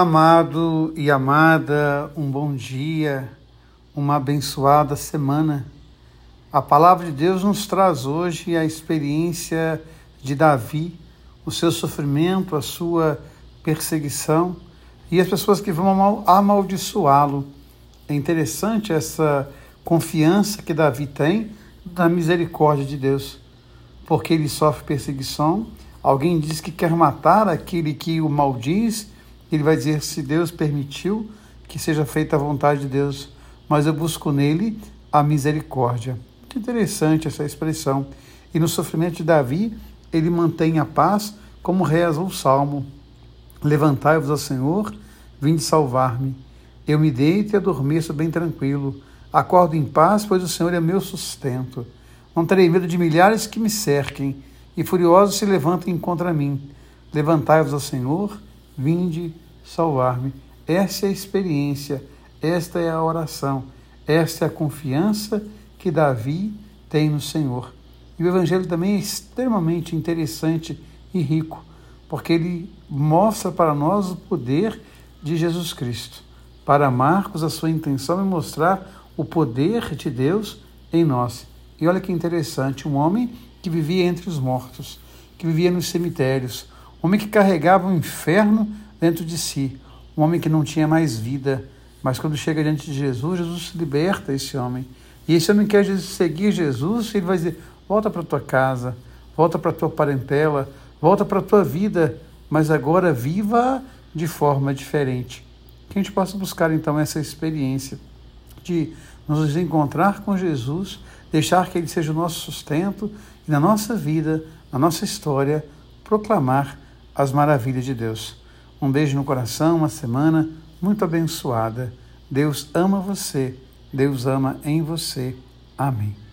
Amado e amada, um bom dia, uma abençoada semana. A palavra de Deus nos traz hoje a experiência de Davi, o seu sofrimento, a sua perseguição e as pessoas que vão amaldiçoá-lo. É interessante essa confiança que Davi tem na misericórdia de Deus, porque ele sofre perseguição. Alguém diz que quer matar aquele que o maldiz ele vai dizer: se Deus permitiu que seja feita a vontade de Deus, mas eu busco nele a misericórdia. Muito interessante essa expressão. E no sofrimento de Davi, ele mantém a paz, como reza o salmo: Levantai-vos ao Senhor, vinde salvar-me. Eu me deito e adormeço bem tranquilo. Acordo em paz, pois o Senhor é meu sustento. Não terei medo de milhares que me cerquem e furiosos se levantem contra mim. Levantai-vos ao Senhor, vinde salvar-me. Essa é a experiência, esta é a oração, esta é a confiança que Davi tem no Senhor. E o Evangelho também é extremamente interessante e rico, porque ele mostra para nós o poder de Jesus Cristo. Para Marcos, a sua intenção é mostrar o poder de Deus em nós. E olha que interessante, um homem que vivia entre os mortos, que vivia nos cemitérios, um homem que carregava o inferno dentro de si, um homem que não tinha mais vida, mas quando chega diante de Jesus, Jesus liberta esse homem. E esse homem quer seguir Jesus, ele vai dizer: volta para tua casa, volta para tua parentela, volta para tua vida, mas agora viva de forma diferente. Que a gente possa buscar então essa experiência de nos encontrar com Jesus, deixar que Ele seja o nosso sustento e na nossa vida, na nossa história, proclamar as maravilhas de Deus. Um beijo no coração, uma semana muito abençoada. Deus ama você, Deus ama em você. Amém.